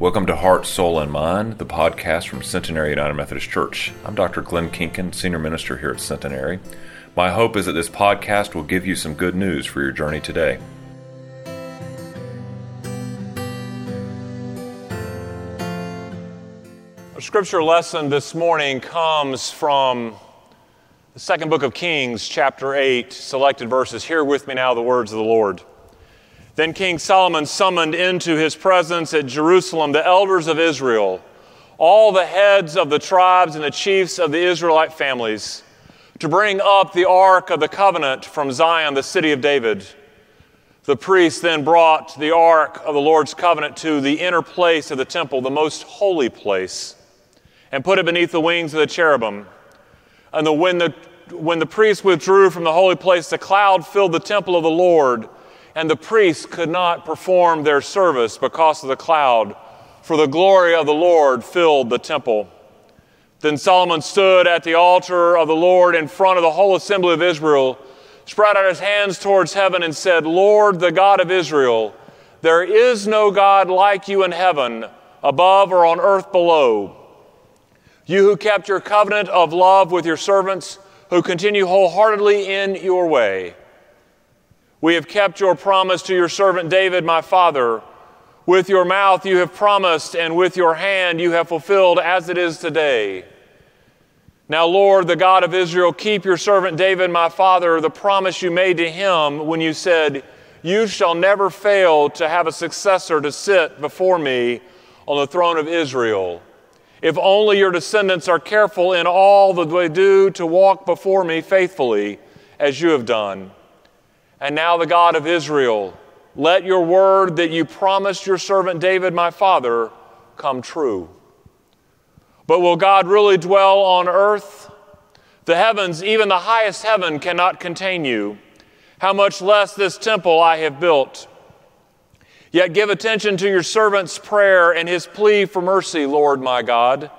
Welcome to Heart, Soul, and Mind, the podcast from Centenary United Methodist Church. I'm Dr. Glenn Kinkin, Senior Minister here at Centenary. My hope is that this podcast will give you some good news for your journey today. Our scripture lesson this morning comes from the second book of Kings, chapter 8, selected verses. Hear with me now the words of the Lord. Then King Solomon summoned into his presence at Jerusalem the elders of Israel, all the heads of the tribes and the chiefs of the Israelite families, to bring up the ark of the covenant from Zion, the city of David. The priests then brought the ark of the Lord's covenant to the inner place of the temple, the most holy place, and put it beneath the wings of the cherubim. And the, when, the, when the priests withdrew from the holy place, the cloud filled the temple of the Lord and the priests could not perform their service because of the cloud, for the glory of the Lord filled the temple. Then Solomon stood at the altar of the Lord in front of the whole assembly of Israel, spread out his hands towards heaven, and said, Lord, the God of Israel, there is no God like you in heaven, above or on earth below. You who kept your covenant of love with your servants, who continue wholeheartedly in your way. We have kept your promise to your servant David, my father. With your mouth you have promised, and with your hand you have fulfilled as it is today. Now, Lord, the God of Israel, keep your servant David, my father, the promise you made to him when you said, You shall never fail to have a successor to sit before me on the throne of Israel. If only your descendants are careful in all that they do to walk before me faithfully, as you have done. And now, the God of Israel, let your word that you promised your servant David, my father, come true. But will God really dwell on earth? The heavens, even the highest heaven, cannot contain you. How much less this temple I have built. Yet give attention to your servant's prayer and his plea for mercy, Lord my God.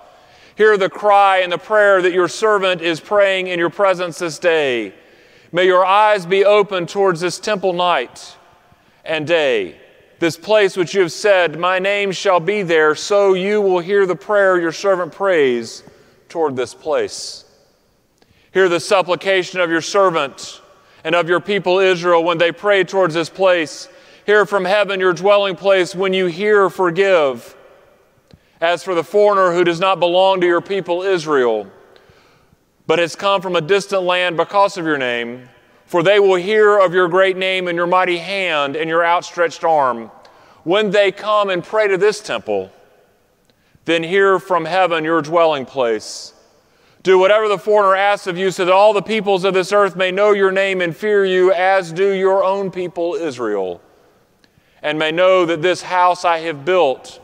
Hear the cry and the prayer that your servant is praying in your presence this day. May your eyes be open towards this temple night and day, this place which you have said, My name shall be there, so you will hear the prayer your servant prays toward this place. Hear the supplication of your servant and of your people Israel when they pray towards this place. Hear from heaven your dwelling place. When you hear, forgive. As for the foreigner who does not belong to your people Israel, but has come from a distant land because of your name. For they will hear of your great name and your mighty hand and your outstretched arm. When they come and pray to this temple, then hear from heaven your dwelling place. Do whatever the foreigner asks of you, so that all the peoples of this earth may know your name and fear you, as do your own people Israel, and may know that this house I have built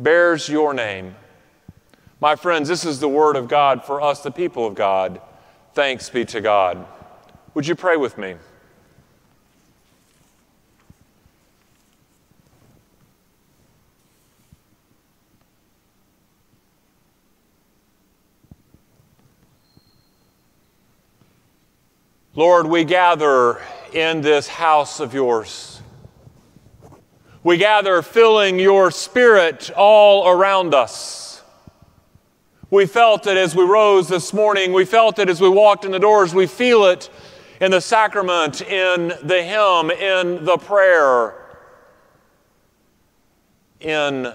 bears your name. My friends, this is the word of God for us, the people of God. Thanks be to God. Would you pray with me? Lord, we gather in this house of yours. We gather filling your spirit all around us. We felt it as we rose this morning. We felt it as we walked in the doors. We feel it in the sacrament, in the hymn, in the prayer, in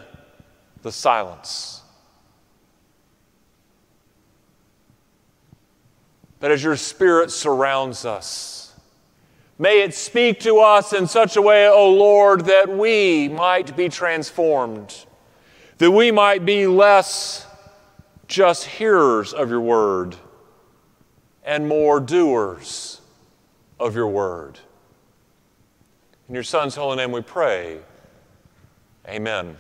the silence. That as your Spirit surrounds us, may it speak to us in such a way, O Lord, that we might be transformed, that we might be less just hearers of your word and more doers of your word. In your Son's holy name we pray. Amen.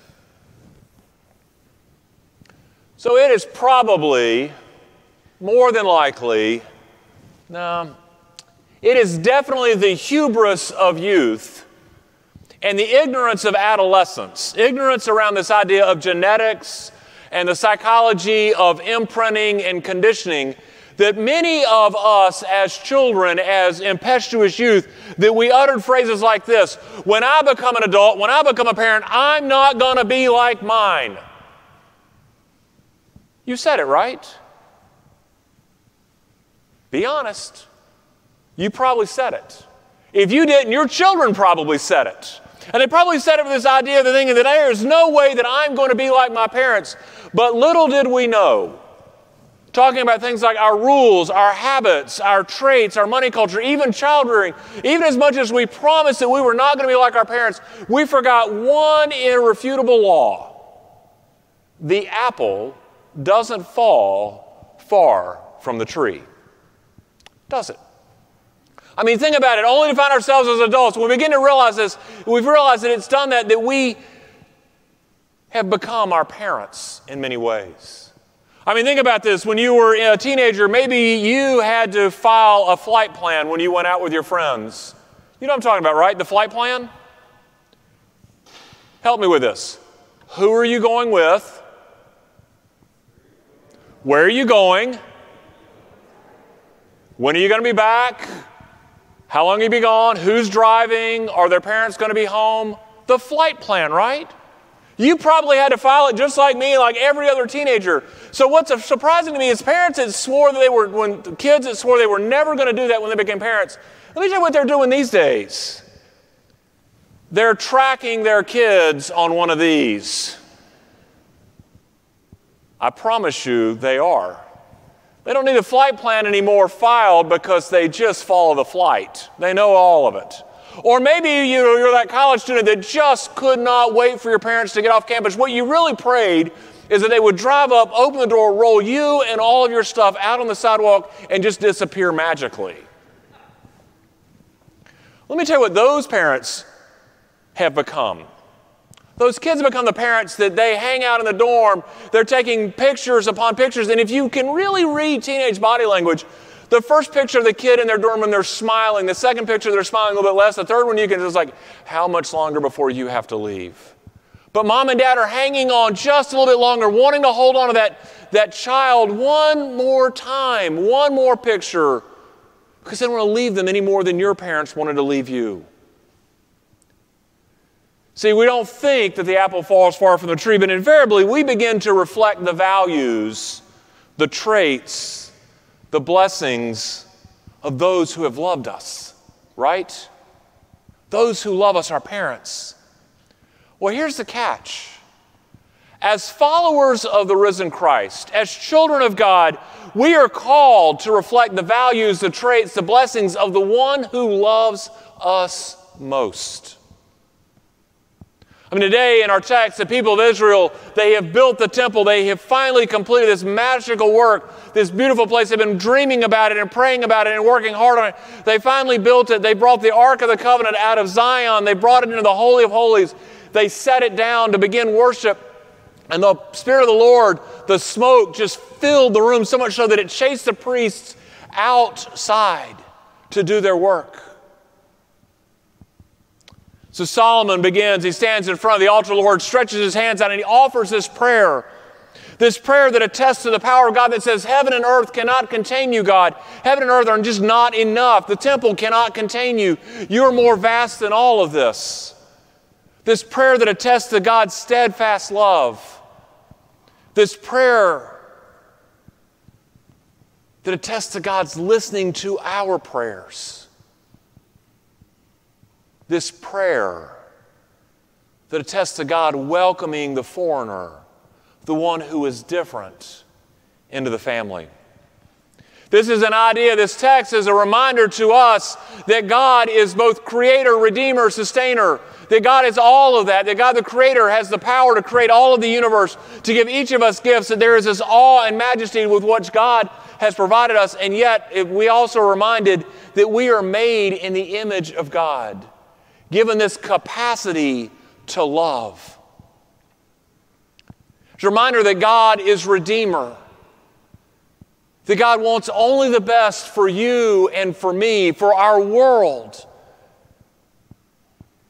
So it is probably, more than likely, no, it is definitely the hubris of youth and the ignorance of adolescence, ignorance around this idea of genetics and the psychology of imprinting and conditioning that many of us as children, as impetuous youth, that we uttered phrases like this When I become an adult, when I become a parent, I'm not going to be like mine. You said it right. Be honest. You probably said it. If you didn't, your children probably said it. And they probably it with this idea of the thinking that there is no way that I'm going to be like my parents. But little did we know, talking about things like our rules, our habits, our traits, our money culture, even child rearing, even as much as we promised that we were not going to be like our parents, we forgot one irrefutable law the apple doesn't fall far from the tree. Does it? I mean, think about it. Only to find ourselves as adults, when we begin to realize this, we've realized that it's done that, that we have become our parents in many ways. I mean, think about this. When you were a teenager, maybe you had to file a flight plan when you went out with your friends. You know what I'm talking about, right? The flight plan? Help me with this. Who are you going with? Where are you going? When are you going to be back? How long you be gone? Who's driving? Are their parents going to be home? The flight plan, right? You probably had to file it just like me, like every other teenager. So what's surprising to me is parents that swore that they were, when kids that swore they were never going to do that when they became parents. Let me tell you what they're doing these days. They're tracking their kids on one of these. I promise you they are. They don't need a flight plan anymore filed because they just follow the flight. They know all of it. Or maybe you're that college student that just could not wait for your parents to get off campus. What you really prayed is that they would drive up, open the door, roll you and all of your stuff out on the sidewalk, and just disappear magically. Let me tell you what those parents have become. Those kids become the parents that they hang out in the dorm. They're taking pictures upon pictures. And if you can really read teenage body language, the first picture of the kid in their dorm room, they're smiling. The second picture, they're smiling a little bit less. The third one, you can just like, how much longer before you have to leave? But mom and dad are hanging on just a little bit longer, wanting to hold on to that, that child one more time, one more picture, because they don't want to leave them any more than your parents wanted to leave you. See, we don't think that the apple falls far from the tree, but invariably we begin to reflect the values, the traits, the blessings of those who have loved us, right? Those who love us, our parents. Well, here's the catch. As followers of the risen Christ, as children of God, we are called to reflect the values, the traits, the blessings of the one who loves us most. I mean, today in our text, the people of Israel, they have built the temple. They have finally completed this magical work, this beautiful place. They've been dreaming about it and praying about it and working hard on it. They finally built it. They brought the Ark of the Covenant out of Zion. They brought it into the Holy of Holies. They set it down to begin worship. And the Spirit of the Lord, the smoke just filled the room so much so that it chased the priests outside to do their work. So Solomon begins, he stands in front of the altar of the Lord, stretches his hands out, and he offers this prayer. This prayer that attests to the power of God that says, Heaven and earth cannot contain you, God. Heaven and earth are just not enough. The temple cannot contain you. You're more vast than all of this. This prayer that attests to God's steadfast love. This prayer that attests to God's listening to our prayers this prayer that attests to God welcoming the foreigner, the one who is different, into the family. This is an idea, this text is a reminder to us that God is both creator, redeemer, sustainer, that God is all of that, that God the creator has the power to create all of the universe, to give each of us gifts, that there is this awe and majesty with which God has provided us, and yet we also reminded that we are made in the image of God given this capacity to love. It's a reminder that God is Redeemer, that God wants only the best for you and for me, for our world,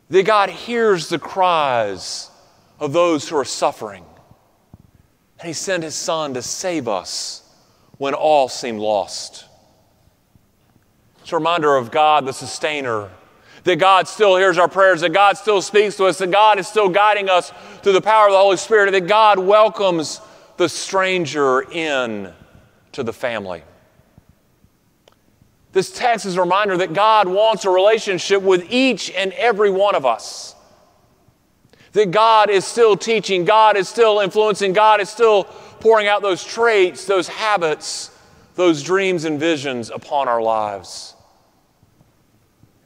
that God hears the cries of those who are suffering. And He sent His Son to save us when all seemed lost. It's a reminder of God, the sustainer, that God still hears our prayers, that God still speaks to us, that God is still guiding us through the power of the Holy Spirit, that God welcomes the stranger in to the family. This text is a reminder that God wants a relationship with each and every one of us. That God is still teaching, God is still influencing, God is still pouring out those traits, those habits, those dreams and visions upon our lives.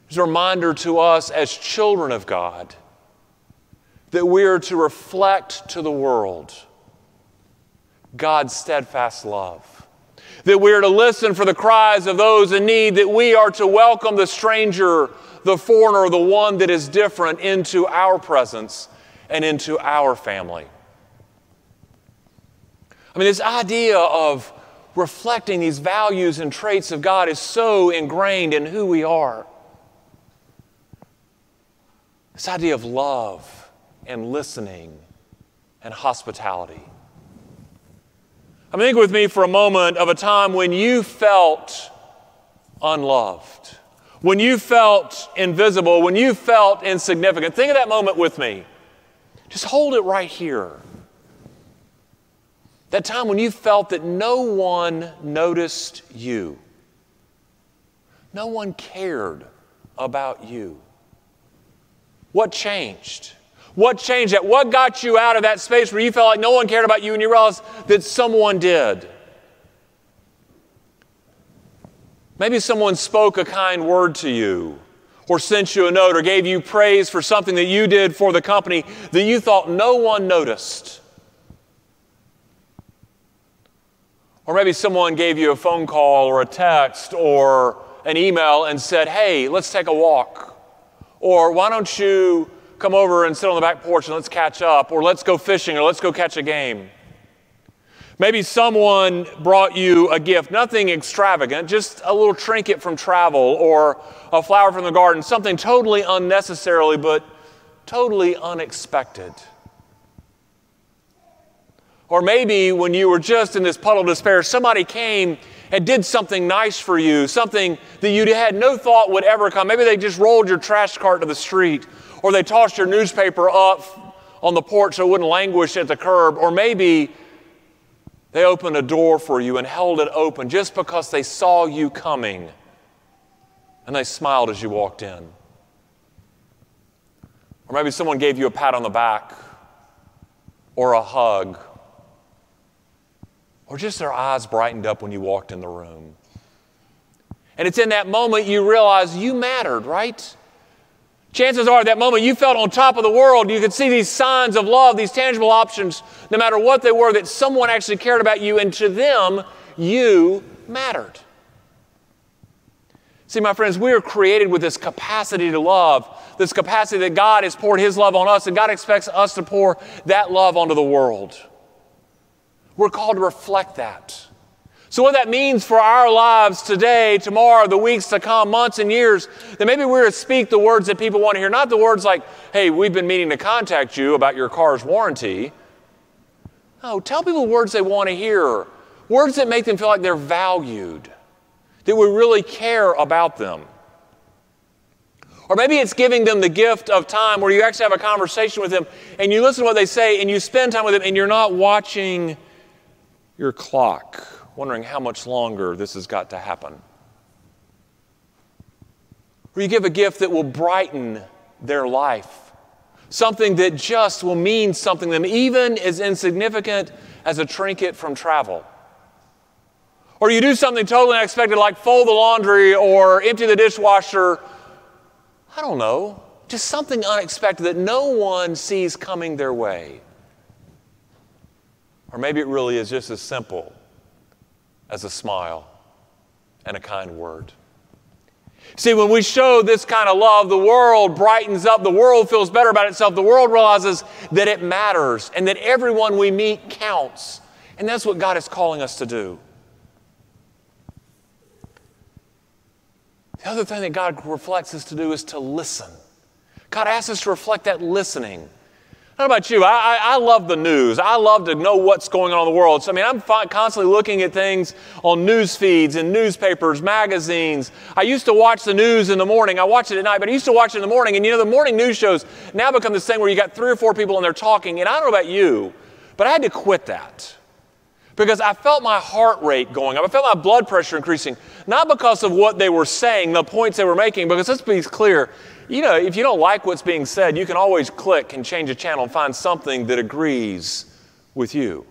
It's a reminder to us as children of God that we are to reflect to the world God's steadfast love that we are to listen for the cries of those in need, that we are to welcome the stranger, the foreigner, the one that is different into our presence and into our family. I mean, this idea of reflecting these values and traits of God is so ingrained in who we are. This idea of love and listening and hospitality. I mean, think with me for a moment of a time when you felt unloved, when you felt invisible, when you felt insignificant. Think of that moment with me. Just hold it right here. That time when you felt that no one noticed you, no one cared about you. What changed? What changed that? What got you out of that space where you felt like no one cared about you and you realized that someone did? Maybe someone spoke a kind word to you, or sent you a note, or gave you praise for something that you did for the company that you thought no one noticed. Or maybe someone gave you a phone call or a text or an email and said, Hey, let's take a walk. Or why don't you come over and sit on the back porch and let's catch up, or let's go fishing, or let's go catch a game. Maybe someone brought you a gift, nothing extravagant, just a little trinket from travel or a flower from the garden, something totally unnecessarily but totally unexpected. Or maybe when you were just in this puddle of despair, somebody came and did something nice for you, something that you had no thought would ever come. Maybe they just rolled your trash cart to the street or they tossed your newspaper up on the porch so it wouldn't languish at the curb, or maybe they opened a door for you and held it open just because they saw you coming and they smiled as you walked in. Or maybe someone gave you a pat on the back or a hug, or just their eyes brightened up when you walked in the room. And it's in that moment you realize you mattered, right? Chances are, at that moment, you felt on top of the world. You could see these signs of love, these tangible options, no matter what they were, that someone actually cared about you, and to them, you mattered. See, my friends, we are created with this capacity to love, this capacity that God has poured His love on us, and God expects us to pour that love onto the world. We're called to reflect that. So, what that means for our lives today, tomorrow, the weeks to come, months and years, that maybe we're to speak the words that people want to hear, not the words like, hey, we've been meaning to contact you about your car's warranty. No, tell people words they want to hear, words that make them feel like they're valued, that we really care about them. Or maybe it's giving them the gift of time where you actually have a conversation with them and you listen to what they say and you spend time with them and you're not watching your clock wondering how much longer this has got to happen. Or you give a gift that will brighten their life, something that just will mean something to them, even as insignificant as a trinket from travel. Or you do something totally unexpected, like fold the laundry or empty the dishwasher. I don't know, just something unexpected that no one sees coming their way. Or maybe it really is just as simple as a smile and a kind word. See, when we show this kind of love, the world brightens up, the world feels better about itself, the world realizes that it matters and that everyone we meet counts. And that's what God is calling us to do. The other thing that God reflects us to do is to listen. God asks us to reflect that listening. How about you? I, I, I, love the news. I love to know what's going on in the world. So, I mean, I'm fi- constantly looking at things on news feeds and newspapers, magazines. I used to watch the news in the morning. I watch it at night, but I used to watch it in the morning. And you know, the morning news shows now become this thing where you got three or four people and they're talking. And I don't know about you, but I had to quit that because I felt my heart rate going up. I felt my blood pressure increasing, not because of what they were saying, the points they were making, because let's be clear, you know, if you don't like what's being said, you can always click and change a channel and find something that agrees with you.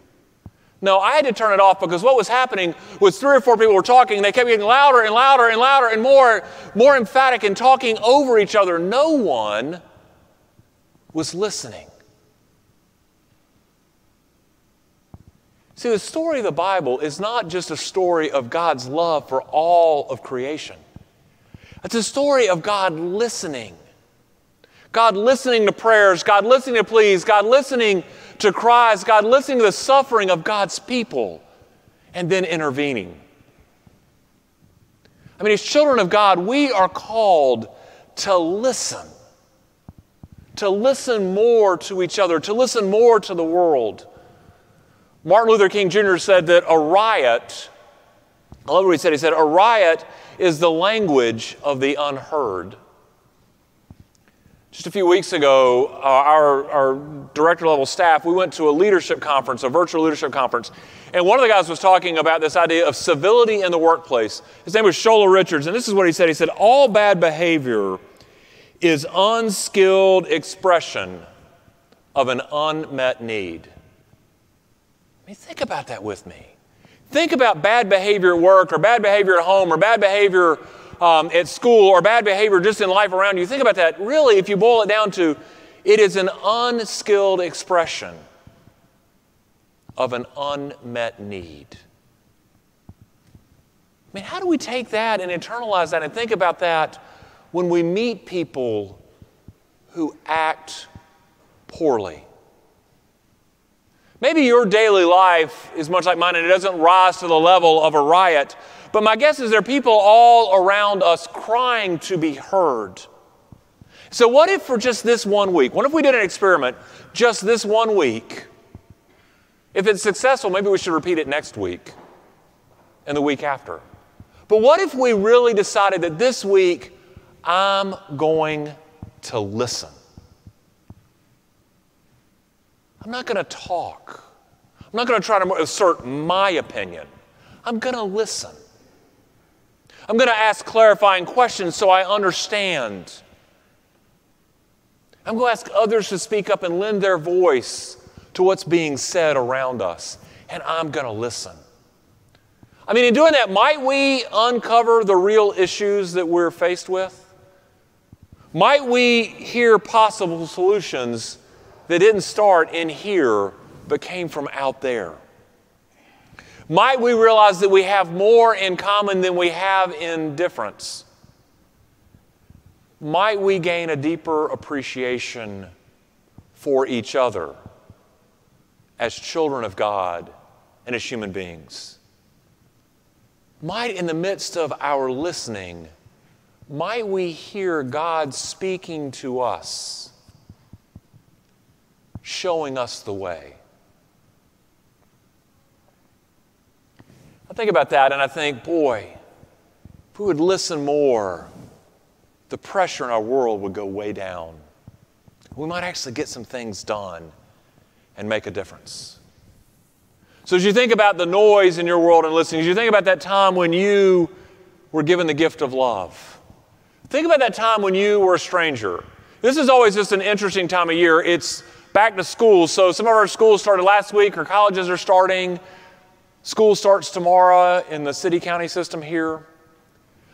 No, I had to turn it off because what was happening was three or four people were talking. They kept getting louder and louder and louder and more, more emphatic and talking over each other. No one was listening. See, the story of the Bible is not just a story of God's love for all of creation. It's a story of God listening. God listening to prayers, God listening to pleas, God listening to cries, God listening to the suffering of God's people, and then intervening. I mean, as children of God, we are called to listen, to listen more to each other, to listen more to the world. Martin Luther King Jr. said that a riot, I love what he said. He said, a riot is the language of the unheard. Just a few weeks ago, uh, our, our director level staff, we went to a leadership conference, a virtual leadership conference, and one of the guys was talking about this idea of civility in the workplace. His name was Shola Richards, and this is what he said. He said, All bad behavior is unskilled expression of an unmet need. I mean, think about that with me. Think about bad behavior at work or bad behavior at home or bad behavior um, at school or bad behavior just in life around you. Think about that. Really, if you boil it down to, it is an unskilled expression of an unmet need. I mean, how do we take that and internalize that and think about that when we meet people who act poorly? Maybe your daily life is much like mine and it doesn't rise to the level of a riot, but my guess is there are people all around us crying to be heard. So, what if for just this one week, what if we did an experiment just this one week? If it's successful, maybe we should repeat it next week and the week after. But what if we really decided that this week I'm going to listen? I'm not going to talk. I'm not going to try to assert my opinion. I'm going to listen. I'm going to ask clarifying questions so I understand. I'm going to ask others to speak up and lend their voice to what's being said around us. And I'm going to listen. I mean, in doing that, might we uncover the real issues that we're faced with? Might we hear possible solutions that didn't start in here but came from out there? Might we realize that we have more in common than we have in difference? Might we gain a deeper appreciation for each other as children of God and as human beings? Might, in the midst of our listening, might we hear God speaking to us? Showing us the way. I think about that and I think, boy, if we would listen more, the pressure in our world would go way down. We might actually get some things done and make a difference. So, as you think about the noise in your world and listening, as you think about that time when you were given the gift of love, think about that time when you were a stranger. This is always just an interesting time of year. It's back to school. So some of our schools started last week, our colleges are starting. School starts tomorrow in the city county system here.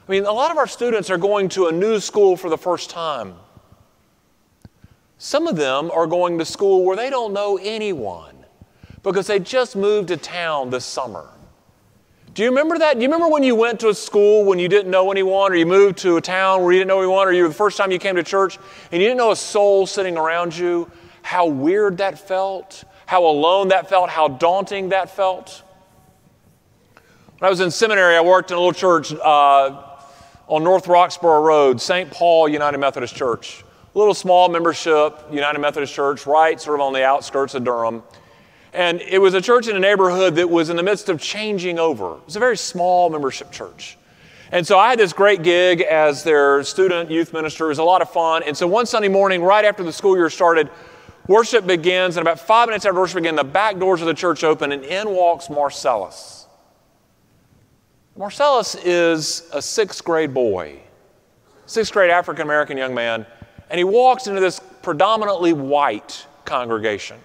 I mean, a lot of our students are going to a new school for the first time. Some of them are going to school where they don't know anyone because they just moved to town this summer. Do you remember that? Do you remember when you went to a school when you didn't know anyone, or you moved to a town where you didn't know anyone, or you were the first time you came to church and you didn't know a soul sitting around you? How weird that felt, how alone that felt, how daunting that felt. When I was in seminary, I worked in a little church uh, on North Roxboro Road, St. Paul United Methodist Church. A little small membership, United Methodist Church, right sort of on the outskirts of Durham. And it was a church in a neighborhood that was in the midst of changing over. It was a very small membership church. And so I had this great gig as their student youth minister. It was a lot of fun. And so one Sunday morning, right after the school year started, worship begins. And about five minutes after worship begins, the back doors of the church open, and in walks Marcellus. Marcellus is a sixth grade boy, sixth grade African American young man, and he walks into this predominantly white congregation.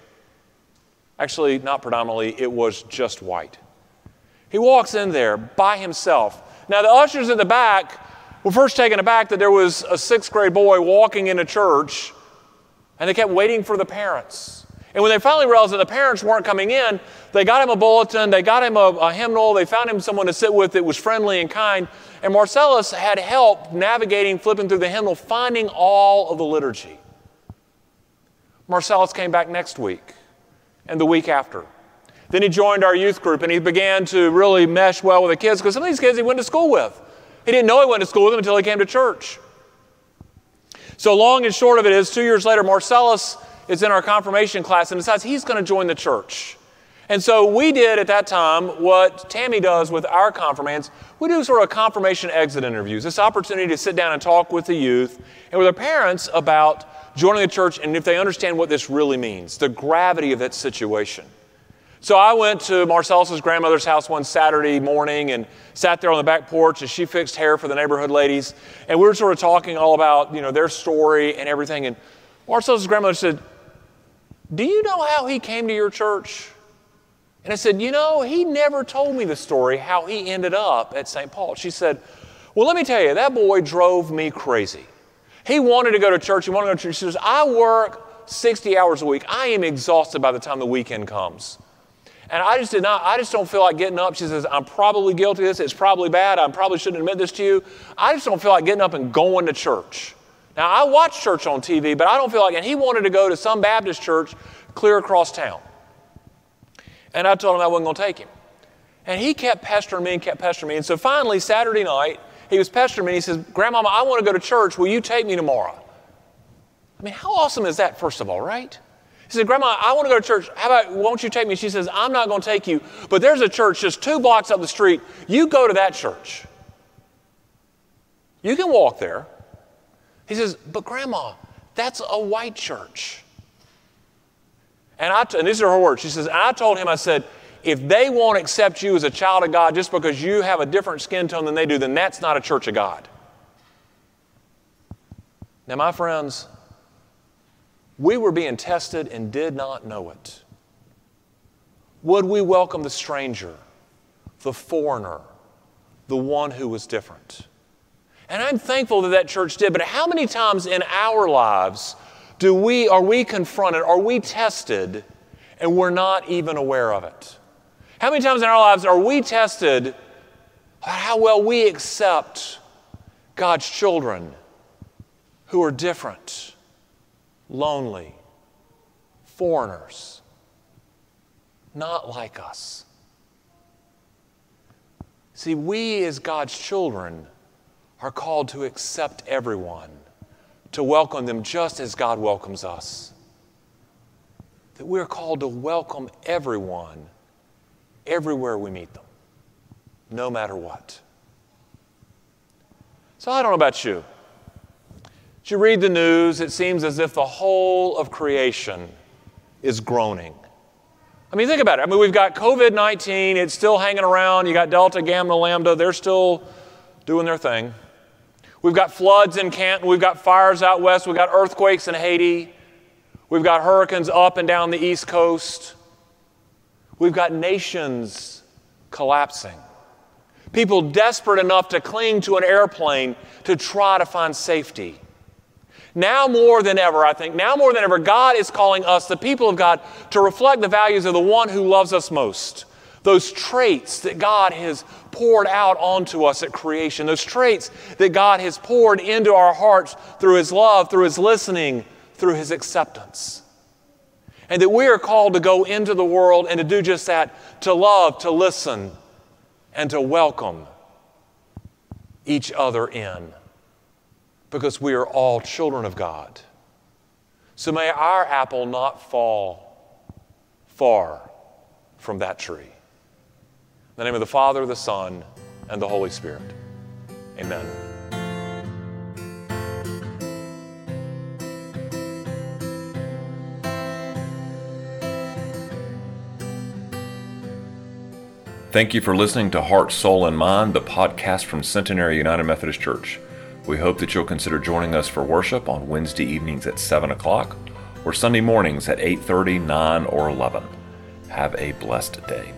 Actually, not predominantly, it was just white. He walks in there by himself. Now, the ushers at the back were first taken aback that there was a sixth grade boy walking into church, and they kept waiting for the parents. And when they finally realized that the parents weren't coming in, they got him a bulletin, they got him a, a, hymnal, they found him someone to sit with that was friendly and kind. And Marcellus had help navigating, flipping through the hymnal, finding all of the liturgy. Marcellus came back next week and the week after. Then he joined our youth group and he began to really mesh well with the kids because some of these kids he went to school with. He didn't know he went to school with them until he came to church. So, long and short of it is, two years later, Marcellus is in our confirmation class and decides he's going to join the church. And so we did at that time what Tammy does with our confirmants. We do sort of confirmation exit interviews, this opportunity to sit down and talk with the youth and with their parents about joining the church and if they understand what this really means, the gravity of that situation. So I went to Marcellus's grandmother's house one Saturday morning and sat there on the back porch as she fixed hair for the neighborhood ladies. And we were sort of talking all about, you know, their story and everything. And Marcellus's grandmother said, do you know how he came to your church? And I said, You know, he never told me the story how he ended up at St. Paul. She said, Well, let me tell you, that boy drove me crazy. He wanted to go to church. He wanted to go to church. She says, I work 60 hours a week. I am exhausted by the time the weekend comes. And I just did not, I just don't feel like getting up. She says, I'm probably guilty of this. It's probably bad. I probably shouldn't admit this to you. I just don't feel like getting up and going to church. Now, I watch church on TV, but I don't feel like, and he wanted to go to some Baptist church clear across town. And I told him I wasn't going to take him. And he kept pestering me and kept pestering me. And so finally, Saturday night, he was pestering me. He says, Grandmama, I want to go to church. Will you take me tomorrow? I mean, how awesome is that, first of all, right? He said, Grandma, I want to go to church. How about, won't you take me? She says, I'm not going to take you, but there's a church just two blocks up the street. You go to that church. You can walk there. He says, But Grandma, that's a white church. And, I and these are her words. She says, I told him, I said, if they won't accept you as a child of God just because you have a different skin tone than they do, then that's not a church of God. Now, my friends, we were being tested and did not know it. Would we welcome the stranger, the foreigner, the one who was different? And I'm thankful that that church did, but how many times in our lives do we, are we confronted, are we tested, and we're not even aware of it? How many times in our lives are we tested how well we accept God's children who are different, lonely, foreigners, not like us? See, we as God's children are called to accept everyone, to welcome them just as God welcomes us. That we are called to welcome everyone everywhere we meet them, no matter what. So I don't know about you. You read the news, it seems as if the whole of creation is groaning. I mean, think about it. I mean, we've got COVID 19, it's still hanging around. You got Delta, Gamma, Lambda, they're still doing their thing. We've got floods in Canton. We've got fires out west. We've got earthquakes in Haiti. We've got hurricanes up and down the East Coast. We've got nations collapsing. People desperate enough to cling to an airplane to try to find safety. Now more than ever, I think, now more than ever, God is calling us, the people of God, to reflect the values of the one who loves us most. Those traits that God has poured out onto us at creation, those traits that God has poured into our hearts through His love, through His listening, through His acceptance. And that we are called to go into the world and to do just that to love, to listen, and to welcome each other in. Because we are all children of God. So may our apple not fall far from that tree. In the name of the Father, the Son, and the Holy Spirit. Amen. Thank you for listening to Heart, Soul, and Mind, the podcast from Centenary United Methodist Church. We hope that you'll consider joining us for worship on Wednesday evenings at 7 o'clock or Sunday mornings at 8.30, 9, or 11. Have a blessed day.